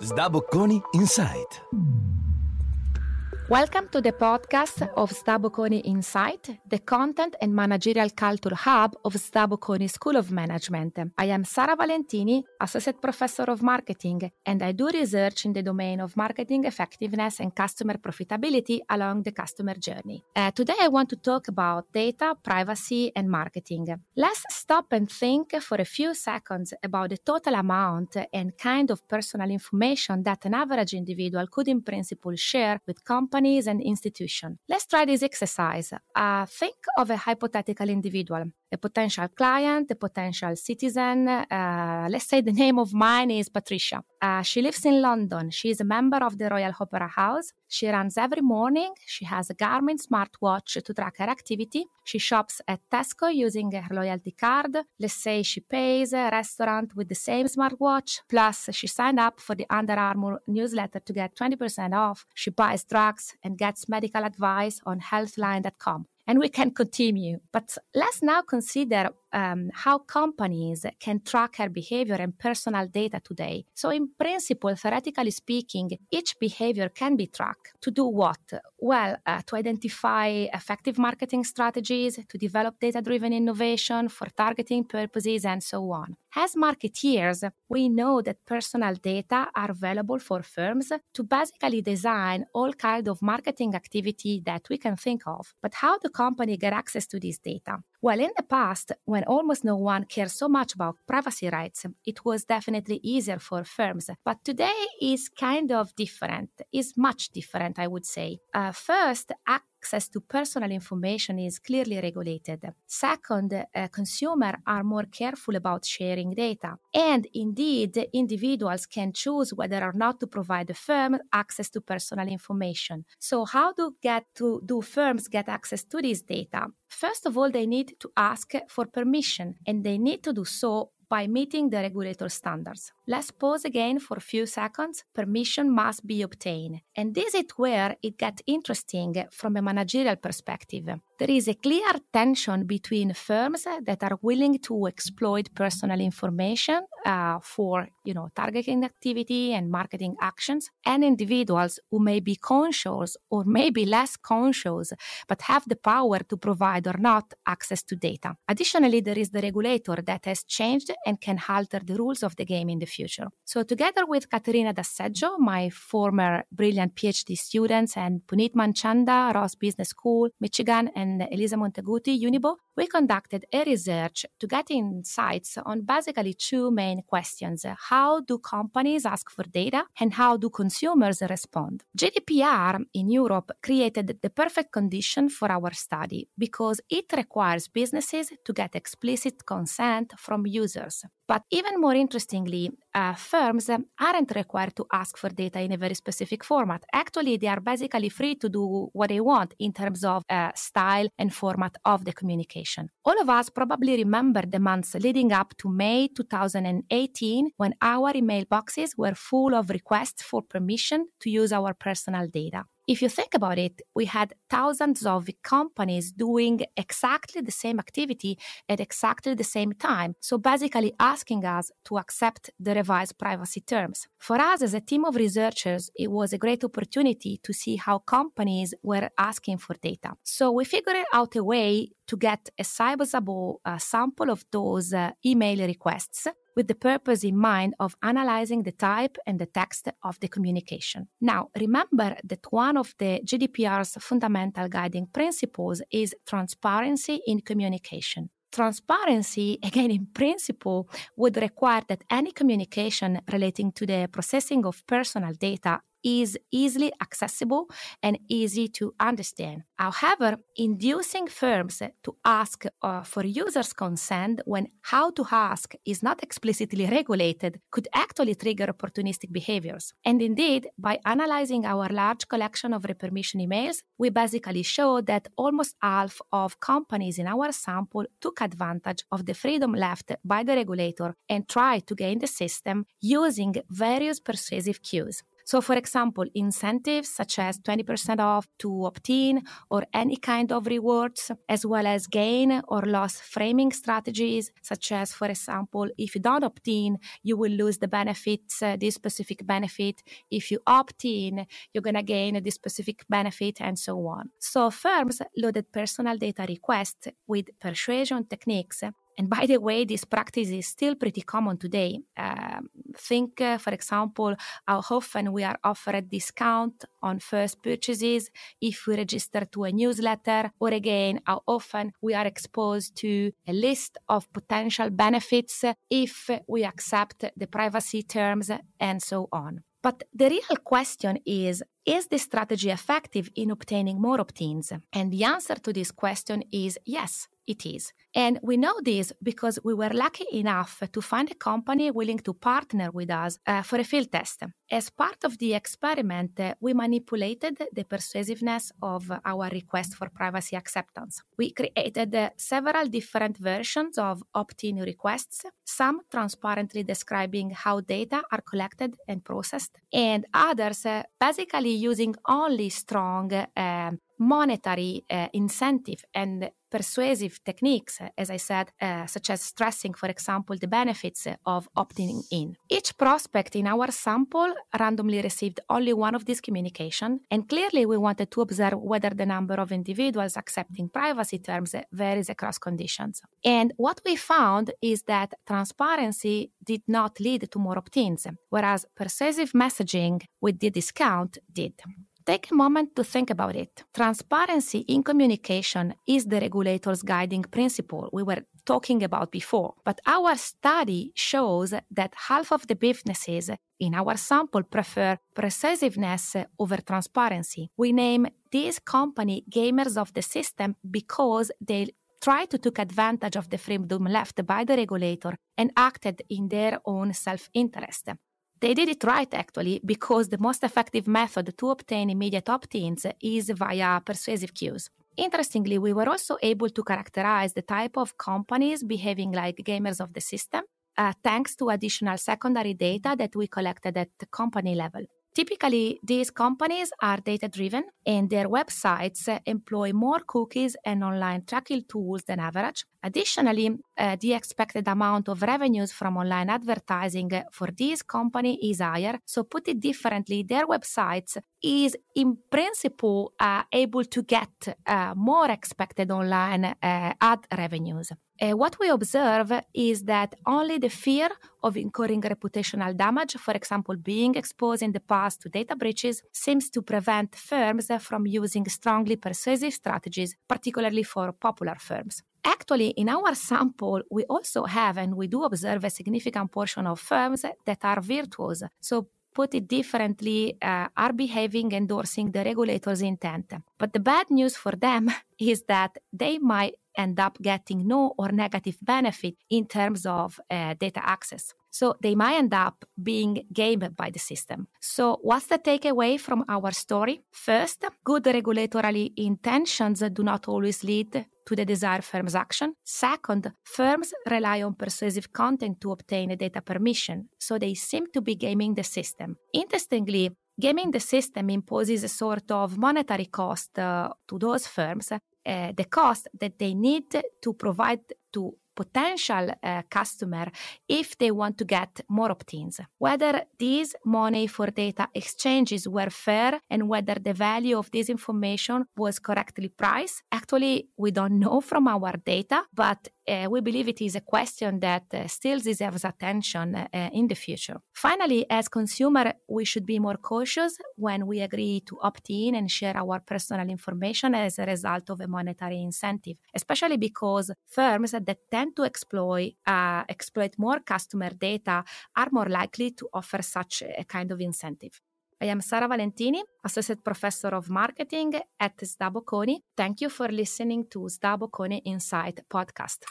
Da Bocconi Insight. Welcome to the podcast of SDA Bocconi Insight, the content and managerial culture hub of SDA Bocconi School of Management. I am Sara Valentini, Associate Professor of Marketing, and I do research in the domain of marketing effectiveness and customer profitability along the customer journey. Uh, today, I want to talk about data, privacy, and marketing. Let's stop and think for a few seconds about the total amount and kind of personal information that an average individual could, in principle, share with companies companies and institutions. Let's try this exercise. Uh, think of a hypothetical individual, a potential client, a potential citizen. Uh, let's say the name of mine is Patricia. Uh, she lives in London. She is a member of the Royal Opera House. She runs every morning. She has a Garmin smartwatch to track her activity. She shops at Tesco using her loyalty card. Let's say she pays a restaurant with the same smartwatch. Plus, she signed up for the Under Armour newsletter to get 20% off. She buys drugs and gets medical advice on healthline.com and we can continue. But let's now consider um, how companies can track her behavior and personal data today. So, in principle, theoretically speaking, each behavior can be tracked. To do what? Well, uh, to identify effective marketing strategies, to develop data driven innovation for targeting purposes, and so on. As marketeers, we know that personal data are available for firms to basically design all kind of marketing activity that we can think of. But how do company get access to this data? Well, in the past, when almost no one cared so much about privacy rights, it was definitely easier for firms. But today is kind of different, is much different, I would say. Uh, first, access to personal information is clearly regulated. Second, uh, consumers are more careful about sharing data. And indeed, individuals can choose whether or not to provide the firm access to personal information. So how do get to do firms get access to this data? First of all, they need to ask for permission and they need to do so by meeting the regulator standards. Let's pause again for a few seconds. Permission must be obtained. And this is where it gets interesting from a managerial perspective. There is a clear tension between firms that are willing to exploit personal information uh, for, you know, targeting activity and marketing actions, and individuals who may be conscious or maybe less conscious, but have the power to provide or not access to data. Additionally, there is the regulator that has changed and can alter the rules of the game in the future. So, together with Caterina D'Asseggio, my former brilliant PhD students, and Puneet Manchanda, Ross Business School, Michigan, and Elisa Montaguti, Unibo, we conducted a research to get insights on basically two main questions. How do companies ask for data and how do consumers respond? GDPR in Europe created the perfect condition for our study because it requires businesses to get explicit consent from users. But even more interestingly, uh, firms aren't required to ask for data in a very specific format. Actually, they are basically free to do what they want in terms of uh, style and format of the communication. All of us probably remember the months leading up to May 2018 when our email boxes were full of requests for permission to use our personal data. If you think about it, we had thousands of companies doing exactly the same activity at exactly the same time. So basically asking us to accept the revised privacy terms. For us as a team of researchers, it was a great opportunity to see how companies were asking for data. So we figured out a way to get a sizable uh, sample of those uh, email requests with the purpose in mind of analyzing the type and the text of the communication. Now, remember that one of the GDPR's fundamental guiding principles is transparency in communication. Transparency, again, in principle, would require that any communication relating to the processing of personal data is easily accessible and easy to understand. However, inducing firms to ask uh, for users' consent when how to ask is not explicitly regulated could actually trigger opportunistic behaviors. And indeed, by analyzing our large collection of repermission emails, we basically show that almost half of companies in our sample took advantage of the freedom left by the regulator and tried to gain the system using various persuasive cues. So, for example, incentives such as 20% off to opt in or any kind of rewards, as well as gain or loss framing strategies, such as, for example, if you don't opt in, you will lose the benefits, uh, this specific benefit. If you opt in, you're going to gain this specific benefit, and so on. So, firms loaded personal data requests with persuasion techniques and by the way, this practice is still pretty common today. Uh, think, uh, for example, how often we are offered discount on first purchases if we register to a newsletter, or again, how often we are exposed to a list of potential benefits if we accept the privacy terms, and so on. But the real question is is this strategy effective in obtaining more opt ins? And the answer to this question is yes it is. And we know this because we were lucky enough to find a company willing to partner with us uh, for a field test. As part of the experiment, uh, we manipulated the persuasiveness of our request for privacy acceptance. We created uh, several different versions of opt in requests, some transparently describing how data are collected and processed, and others uh, basically using only strong uh, monetary uh, incentive and persuasive techniques, as I said, uh, such as stressing, for example, the benefits of opting in. Each prospect in our sample randomly received only one of these communication, and clearly we wanted to observe whether the number of individuals accepting privacy terms varies across conditions. And what we found is that transparency did not lead to more opt-ins, whereas persuasive messaging with the discount did. Take a moment to think about it. Transparency in communication is the regulator's guiding principle we were talking about before. But our study shows that half of the businesses in our sample prefer persuasiveness over transparency. We name this company gamers of the system because they tried to take advantage of the freedom left by the regulator and acted in their own self-interest. They did it right, actually, because the most effective method to obtain immediate opt ins is via persuasive cues. Interestingly, we were also able to characterize the type of companies behaving like gamers of the system, uh, thanks to additional secondary data that we collected at the company level. Typically, these companies are data driven and their websites employ more cookies and online tracking tools than average. Additionally, uh, the expected amount of revenues from online advertising for these company is higher. So, put it differently, their websites is in principle uh, able to get uh, more expected online uh, ad revenues. Uh, what we observe is that only the fear of incurring reputational damage, for example, being exposed in the past to data breaches, seems to prevent firms from using strongly persuasive strategies, particularly for popular firms. Actually, in our sample, we also have and we do observe a significant portion of firms that are virtuous. So put it differently, uh, are behaving endorsing the regulator's intent. But the bad news for them is that they might end up getting no or negative benefit in terms of uh, data access. So they might end up being gamed by the system. So, what's the takeaway from our story? First, good regulatory intentions do not always lead to the desired firm's action. Second, firms rely on persuasive content to obtain a data permission, so they seem to be gaming the system. Interestingly, gaming the system imposes a sort of monetary cost uh, to those firms uh, the cost that they need to provide to potential uh, customer if they want to get more opt-ins whether these money for data exchanges were fair and whether the value of this information was correctly priced actually we don't know from our data but uh, we believe it is a question that uh, still deserves attention uh, in the future. Finally, as consumer, we should be more cautious when we agree to opt in and share our personal information as a result of a monetary incentive, especially because firms that tend to exploit uh, exploit more customer data are more likely to offer such a kind of incentive. I am Sara Valentini, Associate Professor of Marketing at SDA Bocconi. Thank you for listening to SDA Bocconi Insight podcast.